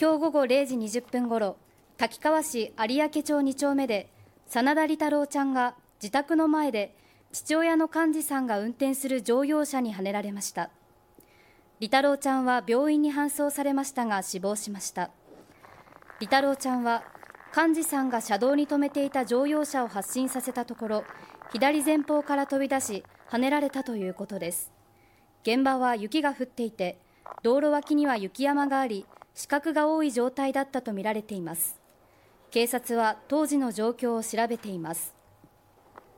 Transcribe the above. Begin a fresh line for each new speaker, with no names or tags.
今日午後0時20分ごろ滝川市有明町2丁目で真田理太郎ちゃんが自宅の前で父親の寛治さんが運転する乗用車にはねられました。理太郎ちゃんは病院に搬送されましたが死亡しました。理太郎ちゃんは寛治さんが車道に止めていた乗用車を発進させたところ左前方から飛び出しはねられたということです。現場は雪が降っていて道路脇には雪山があり死角が多い状態だったとみられています。警察は当時の状況を調べています。